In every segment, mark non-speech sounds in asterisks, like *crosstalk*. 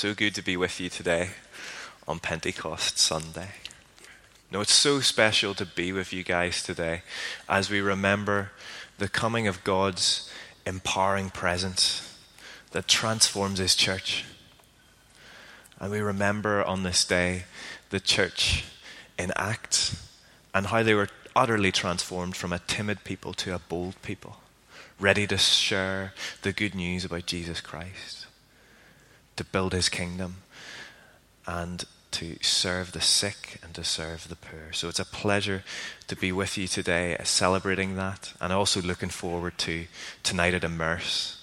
So good to be with you today on Pentecost Sunday. No, it's so special to be with you guys today as we remember the coming of God's empowering presence that transforms His church. And we remember on this day the church in Acts and how they were utterly transformed from a timid people to a bold people, ready to share the good news about Jesus Christ, to build His kingdom, and to serve the sick and to serve the poor. So it's a pleasure to be with you today, uh, celebrating that, and also looking forward to tonight at Immerse,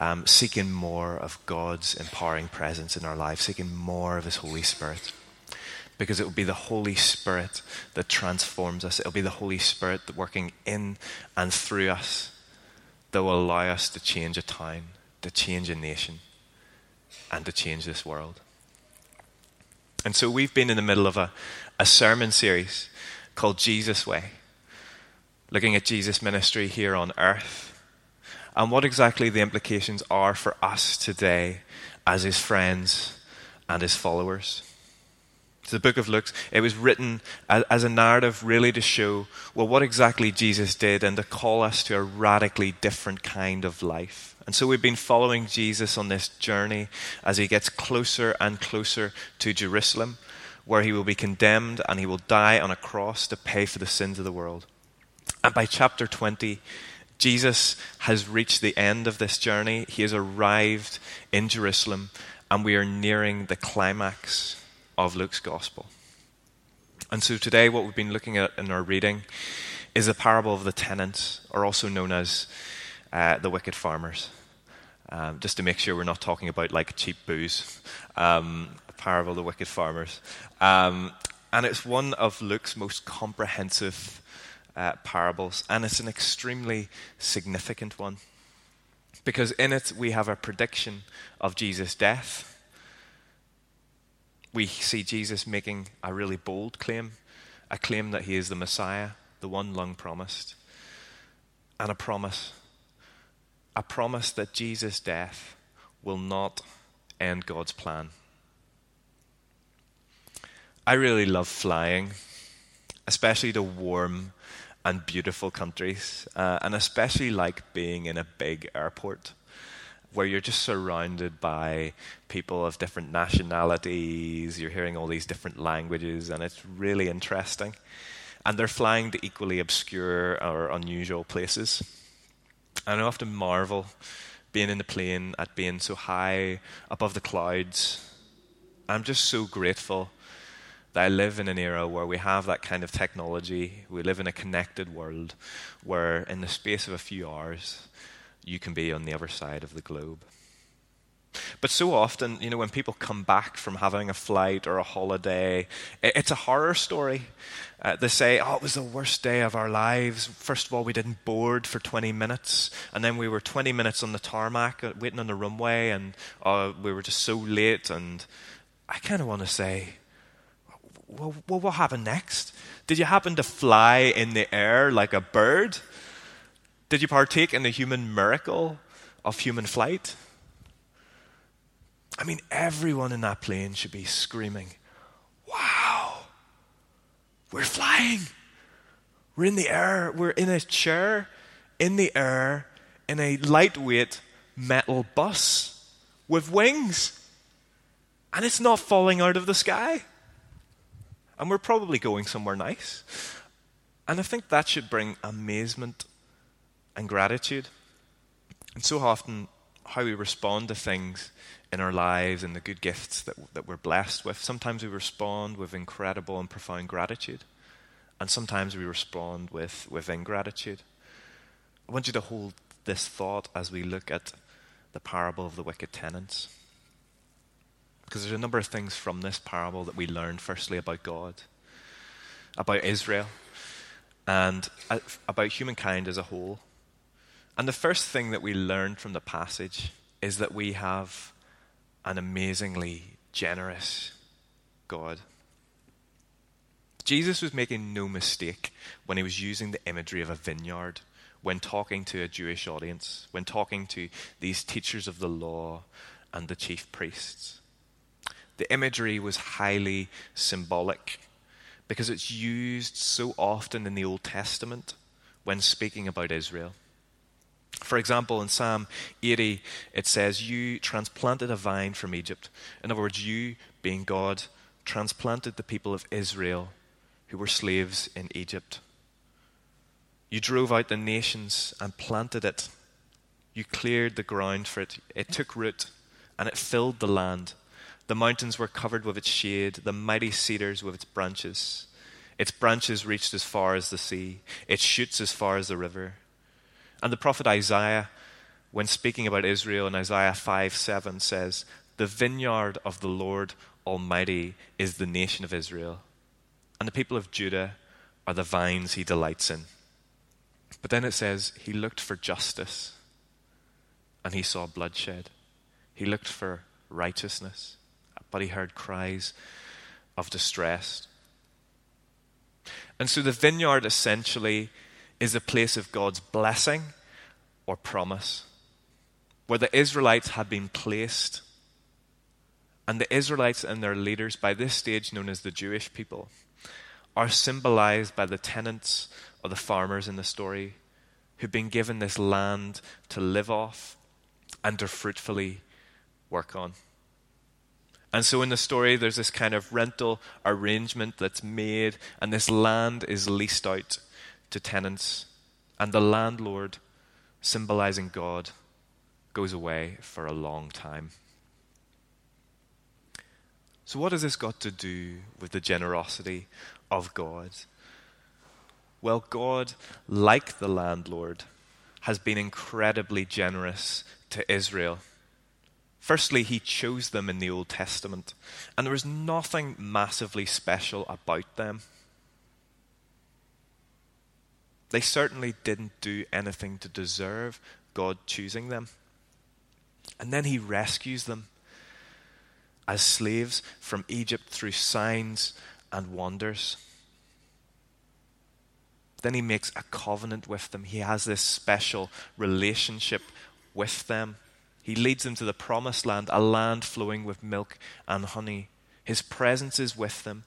um, seeking more of God's empowering presence in our lives, seeking more of His Holy Spirit. Because it will be the Holy Spirit that transforms us. It will be the Holy Spirit that working in and through us that will allow us to change a town, to change a nation, and to change this world. And so we've been in the middle of a, a sermon series called Jesus Way, looking at Jesus' ministry here on earth and what exactly the implications are for us today as his friends and his followers. So the book of Luke, it was written as, a narrative really to show, well, what exactly Jesus did and to call us to a radically different kind of life. And so we've been following Jesus on this journey as he gets closer and closer to Jerusalem, where he will be condemned and he will die on a cross to pay for the sins of the world. And by chapter 20, Jesus has reached the end of this journey. He has arrived in Jerusalem, and we are nearing the climax of Luke's gospel. And so today, what we've been looking at in our reading is the parable of the tenants, or also known as uh, the wicked farmers. Um, just to make sure we're not talking about like cheap booze. Um, a parable of the wicked farmers. Um, and it's one of Luke's most comprehensive uh, parables, and it's an extremely significant one. Because in it, we have a prediction of Jesus' death. We see Jesus making a really bold claim, a claim that he is the Messiah, the one long promised, and a promise a promise that Jesus' death will not end God's plan. I really love flying, especially to warm and beautiful countries, uh, and especially like being in a big airport where you're just surrounded by people of different nationalities, you're hearing all these different languages, and it's really interesting. And they're flying to equally obscure or unusual places. And I often marvel being in the plane at being so high above the clouds. I'm just so grateful that I live in an era where we have that kind of technology. We live in a connected world where, in the space of a few hours, you can be on the other side of the globe. But so often, you know, when people come back from having a flight or a holiday, it's a horror story. Uh, they say, oh, it was the worst day of our lives. First of all, we didn't board for 20 minutes, and then we were 20 minutes on the tarmac uh, waiting on the runway, and uh, we were just so late. And I kind of want to say, well, well, what happened next? Did you happen to fly in the air like a bird? Did you partake in the human miracle of human flight? I mean, everyone in that plane should be screaming, Wow, we're flying. We're in the air. We're in a chair in the air in a lightweight metal bus with wings. And it's not falling out of the sky. And we're probably going somewhere nice. And I think that should bring amazement and gratitude. And so often, how we respond to things in our lives and the good gifts that, that we're blessed with. Sometimes we respond with incredible and profound gratitude, and sometimes we respond with, with ingratitude. I want you to hold this thought as we look at the parable of the wicked tenants. Because there's a number of things from this parable that we learn, firstly, about God, about Israel, and uh, about humankind as a whole. And the first thing that we learn from the passage is that we have an amazingly generous God. Jesus was making no mistake when he was using the imagery of a vineyard when talking to a Jewish audience, when talking to these teachers of the law and the chief priests. the imagery was highly symbolic because it's used so often in the Old Testament when speaking about Israel. For example, in Psalm 80, it says, You transplanted a vine from Egypt. In other words, you, being God, transplanted the people of Israel who were slaves in Egypt. You drove out the nations and planted it. You cleared the ground for it. It took root and it filled the land. The mountains were covered with its shade, the mighty cedars with its branches. Its branches reached as far as the sea, its shoots as far as the river. And the prophet Isaiah, when speaking about Israel in Isaiah 5 7, says, The vineyard of the Lord Almighty is the nation of Israel, and the people of Judah are the vines he delights in. But then it says, He looked for justice, and he saw bloodshed. He looked for righteousness but he heard cries of distress. And so the vineyard essentially is a place of God's blessing or promise, where the Israelites had been placed. And the Israelites and their leaders, by this stage known as the Jewish people, are symbolized by the tenants or the farmers in the story who've been given this land to live off and to fruitfully work on. And so in the story, there's this kind of rental arrangement that's made, and this land is leased out to tenants. And the landlord, symbolizing God, goes away for a long time. So, what has this got to do with the generosity of God? Well, God, like the landlord, has been incredibly generous to Israel. Firstly, he chose them in the Old Testament, and there was nothing massively special about them. They certainly didn't do anything to deserve God choosing them. And then he rescues them as slaves from Egypt through signs and wonders. Then he makes a covenant with them. He has this special relationship with them. He leads them to the promised land, a land flowing with milk and honey. His presence is with them,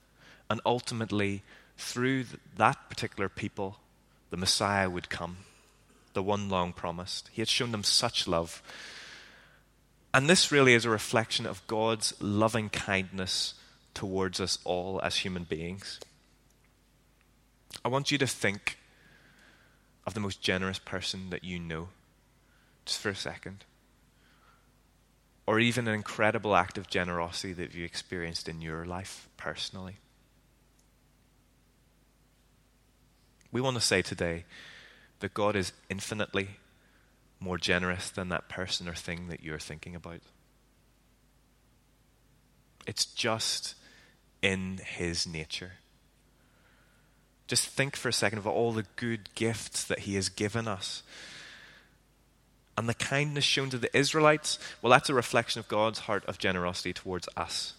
and ultimately, through that particular people, the Messiah would come, the one long promised. He had shown them such love. And this really is a reflection of God's loving kindness towards us all as human beings. I want you to think of the most generous person that you know, just for a second or even an incredible act of generosity that you experienced in your life personally. We want to say today that God is infinitely more generous than that person or thing that you're thinking about. It's just in His nature. Just think for a second of all the good gifts that He has given us and the kindness shown to the Israelites, well, that's a reflection of God's heart of generosity towards us.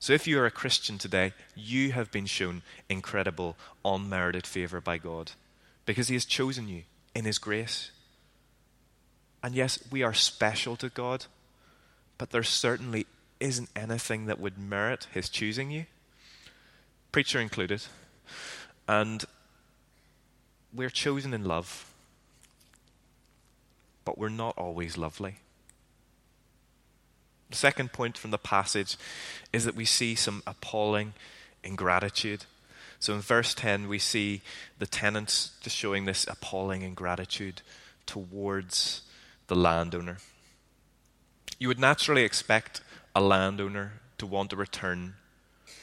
So if you are a Christian today, you have been shown incredible, unmerited favor by God because He has chosen you in His grace. And yes, we are special to God, but there certainly isn't anything that would merit His choosing you, preacher included. And we're chosen in love but we're not always lovely. The second point from the passage is that we see some appalling ingratitude. So in verse 10, we see the tenants just showing this appalling ingratitude towards the landowner. You would naturally expect a landowner to want a return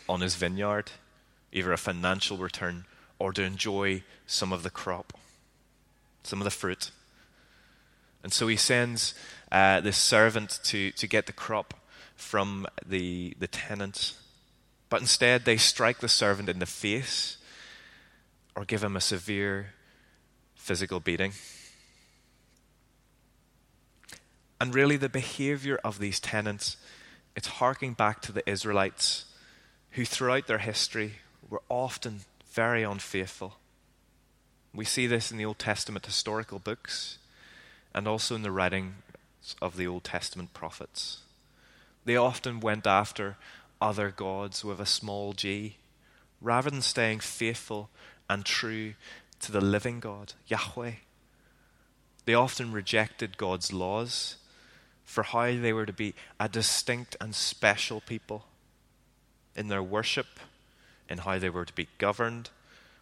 on his vineyard, either a financial return or to enjoy some of the crop, some of the fruit. And so he sends uh, this servant to, to get the crop from the, the tenant. But instead, they strike the servant in the face or give him a severe physical beating. And really, the behavior of these tenants, it's harking back to the Israelites who, throughout their history, were often very unfaithful. We see this in the Old Testament historical books and also in the writings of the Old Testament prophets. They often went after other gods with a small g, rather than staying faithful and true to the living God, Yahweh. They often rejected God's laws for how they were to be a distinct and special people in their worship, in how they were to be governed,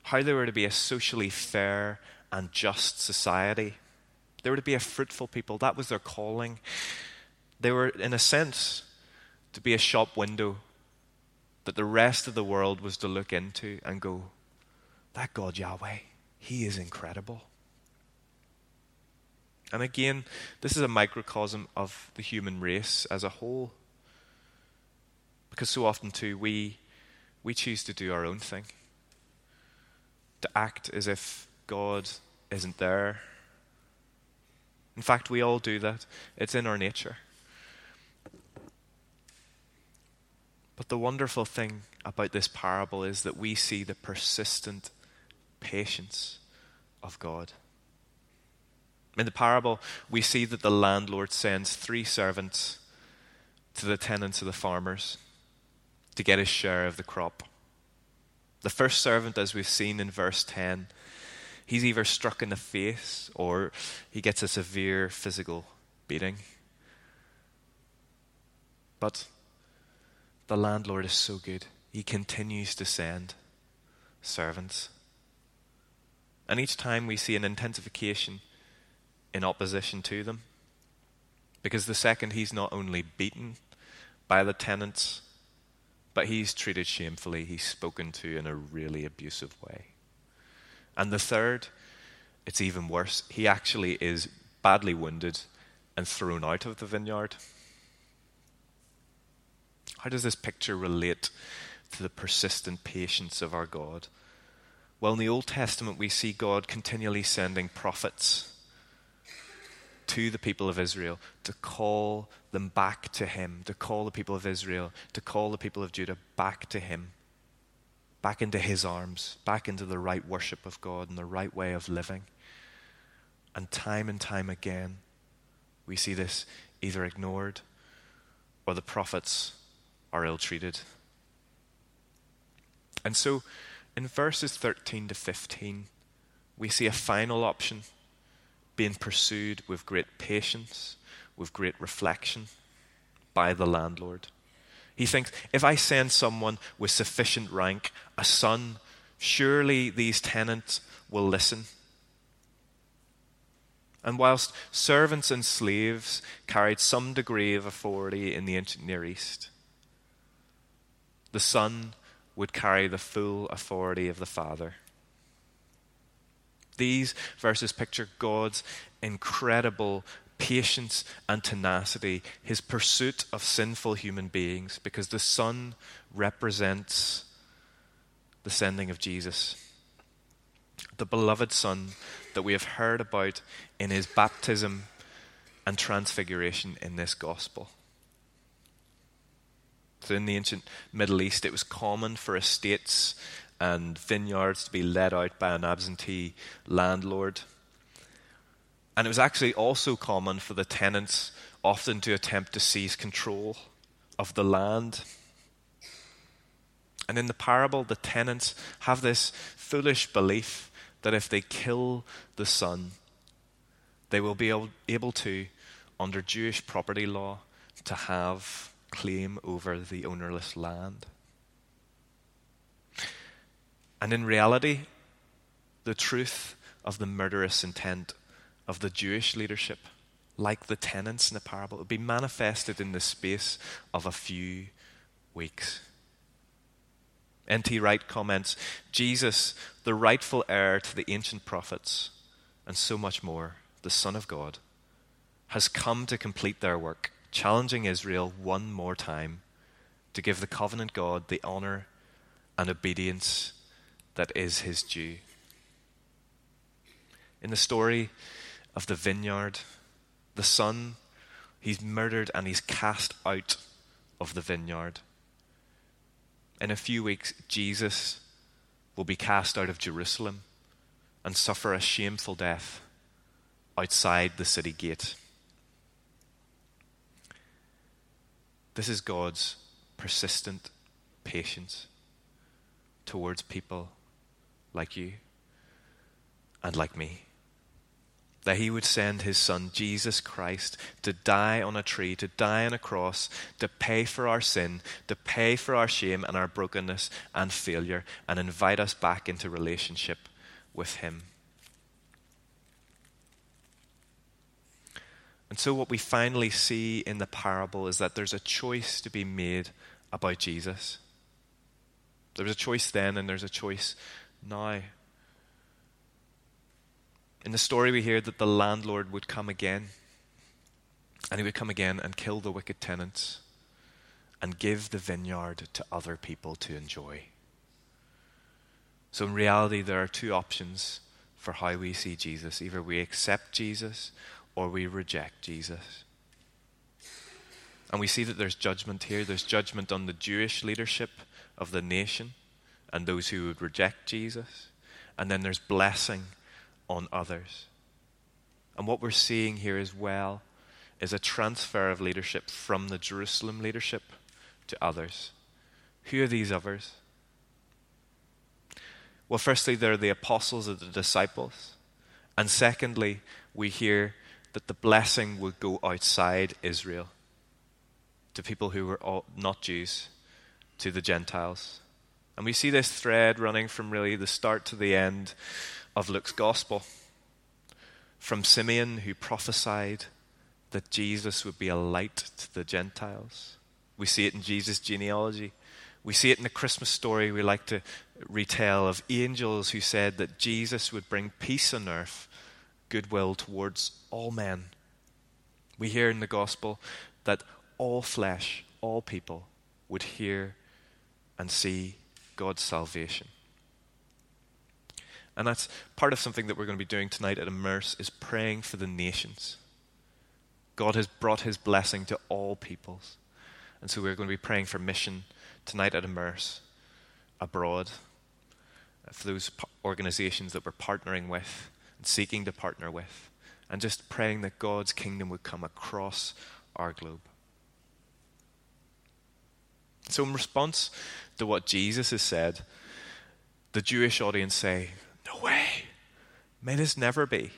how they were to be a socially fair and just society. They were to be a fruitful people. That was their calling. They were, in a sense, to be a shop window that the rest of the world was to look into and go, That God Yahweh, He is incredible. And again, this is a microcosm of the human race as a whole. Because so often, too, we, we choose to do our own thing, to act as if God isn't there. In fact, we all do that, it's in our nature. But the wonderful thing about this parable is that we see the persistent patience of God. In the parable, we see that the landlord sends three servants to the tenants of the farmers to get his share of the crop. The first servant, as we've seen in verse 10, he's either struck in the face or he gets a severe physical beating. But the landlord is so good, he continues to send servants. And each time we see an intensification in opposition to them. Because the second, he's not only beaten by the tenants, but he's treated shamefully. He's spoken to in a really abusive way. And the third, it's even worse. He actually is badly wounded and thrown out of the vineyard. How does this picture relate to the persistent patience of our God? Well, in the Old Testament, we see God continually sending prophets to the people of Israel to call them back to Him, to call the people of Israel, to call the people of Judah back to Him, back into His arms, back into the right worship of God and the right way of living. And time and time again, we see this either ignored or the prophets are ill treated. And so, in verses 13 to 15, we see a final option being pursued with great patience, with great reflection by the landlord. He thinks if I send someone with sufficient rank, a son, surely these tenants will listen. And whilst servants and slaves carried some degree of authority in the ancient Near East, the Son would carry the full authority of the Father. These verses picture God's incredible patience and tenacity, his pursuit of sinful human beings, because the Son represents the sending of Jesus. The beloved Son that we have heard about in his baptism and transfiguration in this gospel. So in the ancient Middle East, it was common for estates and vineyards to be let out by an absentee landlord. And it was actually also common for the tenants often to attempt to seize control of the land. And in the parable, the tenants have this foolish belief that if they kill the son, they will be able to, under Jewish property law, to have claim over the ownerless land. And in reality, the truth of the murderous intent of the Jewish leadership, like the tenants in the parable, would be manifested in the space of a few weeks. N.T. Wright comments Jesus, the rightful heir to the ancient prophets, and so much more, the Son of God, has come to complete their work challenging Israel one more time to give the covenant God the honor and obedience that is his due. In the story of the vineyard, the son, he's murdered and he's cast out of the vineyard. In a few weeks, Jesus will be cast out of Jerusalem and suffer a shameful death outside the city gate. This is God's persistent patience towards people like you and like me. That he would send his son, Jesus Christ, to die on a tree, to die on a cross, to pay for our sin, to pay for our shame and our brokenness and failure, and invite us back into relationship with him. And so, what we finally see in the parable is that there's a choice to be made about Jesus. There was a choice then, and there's a choice now. In the story, we hear that the landlord would come again, and he would come again and kill the wicked tenants and give the vineyard to other people to enjoy. So, in reality, there are two options for how we see Jesus either we accept Jesus or we reject Jesus. And we see that there's judgment here. There's judgment on the Jewish leadership of the nation and those who would reject Jesus. And then there's blessing on others. And what we're seeing here as well is a transfer of leadership from the Jerusalem leadership to others. Who are these others? Well, firstly, they're the apostles or the disciples. And secondly, we hear that the blessing would go outside Israel to people who were all, not Jews, to the Gentiles. And we see this thread running from really the start to the end of Luke's gospel. From Simeon, who prophesied that Jesus would be a light to the Gentiles. We see it in Jesus' genealogy. We see it in the Christmas story we like to retell of angels who said that Jesus would bring peace on earth, goodwill towards all men. We hear in the gospel that all flesh, all people would hear and see God's salvation. And that's part of something that we're going to be doing tonight at Immerse is praying for the nations. God has brought his blessing to all peoples. And so we're going to be praying for mission tonight at Immerse abroad uh, for those organizations that we're partnering with and seeking to partner with and just praying that God's kingdom would come across our globe. So, in response to what Jesus has said, the Jewish audience say, No way. May this never be.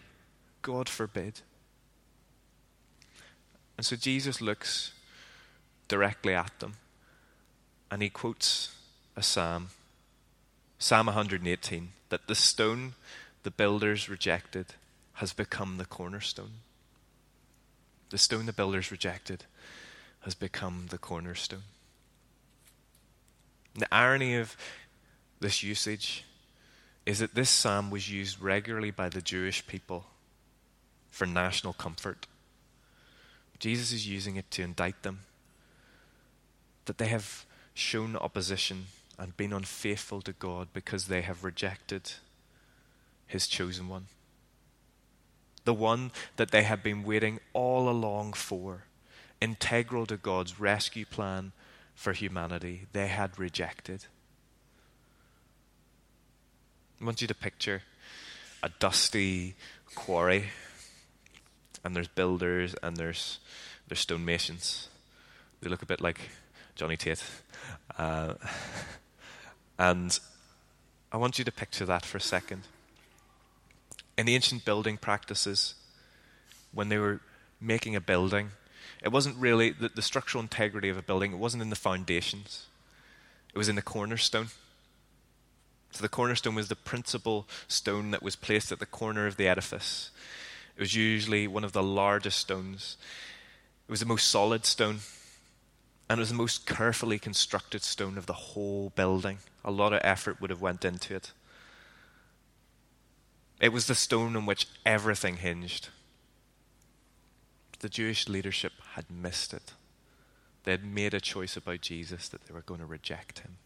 God forbid. And so Jesus looks directly at them and he quotes a psalm, Psalm 118, that the stone the builders rejected has become the cornerstone. The stone the builders rejected has become the cornerstone. The irony of this usage is that this psalm was used regularly by the Jewish people for national comfort. Jesus is using it to indict them that they have shown opposition and been unfaithful to God because they have rejected his chosen one. The one that they have been waiting all along for, integral to God's rescue plan for humanity, they had rejected. I want you to picture a dusty quarry, and there's builders and there's there's stonemasons. They look a bit like Johnny Tate, uh, *laughs* and I want you to picture that for a second. In the ancient building practices, when they were making a building, it wasn't really the, the structural integrity of a building, it wasn't in the foundations, it was in the cornerstone. So the cornerstone was the principal stone that was placed at the corner of the edifice. It was usually one of the largest stones. It was the most solid stone. And it was the most carefully constructed stone of the whole building. A lot of effort would have went into it. It was the stone on which everything hinged the Jewish leadership had missed it. They had made a choice about Jesus that they were going to reject him.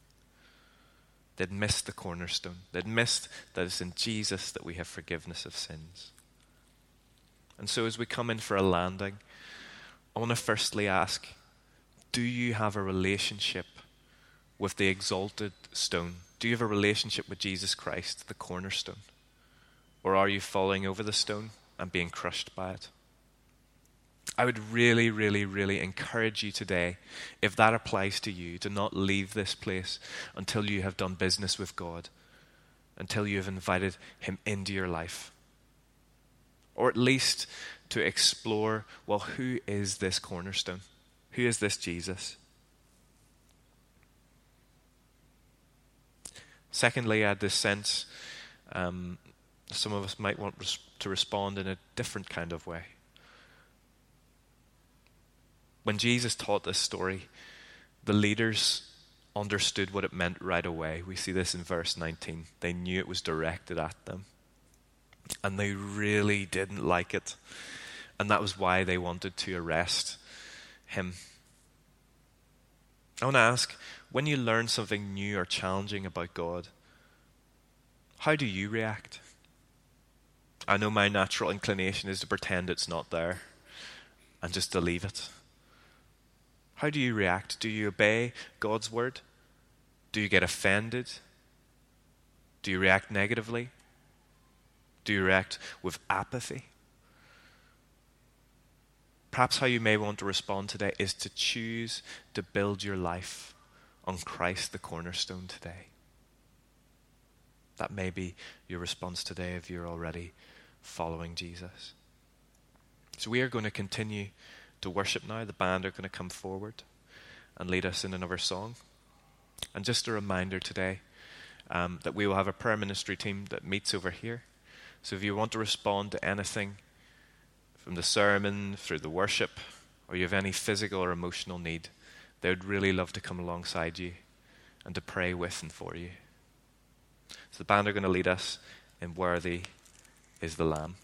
They'd missed the cornerstone. They'd missed that it's in Jesus that we have forgiveness of sins. And so, as we come in for a landing, I want to firstly ask do you have a relationship with the exalted stone? Do you have a relationship with Jesus Christ, the cornerstone? Or are you falling over the stone and being crushed by it? I would really, really, really encourage you today, if that applies to you, to not leave this place until you have done business with God, until you have invited Him into your life. Or at least to explore well, who is this cornerstone? Who is this Jesus? Secondly, I had this sense um, some of us might want to respond in a different kind of way. When Jesus taught this story, the leaders understood what it meant right away. We see this in verse 19. They knew it was directed at them. And they really didn't like it. And that was why they wanted to arrest him. I want to ask when you learn something new or challenging about God, how do you react? I know my natural inclination is to pretend it's not there and just to leave it. How do you react? Do you obey God's word? Do you get offended? Do you react negatively? Do you react with apathy? Perhaps how you may want to respond today is to choose to build your life on Christ, the cornerstone, today. That may be your response today if you're already following Jesus. So we are going to continue to worship now. The band are going to come forward and lead us in another song. And just a reminder today um, that we will have a prayer ministry team that meets over here. So if you want to respond to anything from the sermon through the worship, or you have any physical or emotional need, they would really love to come alongside you and to pray with and for you. So the band are going to lead us in Worthy is the Lamb.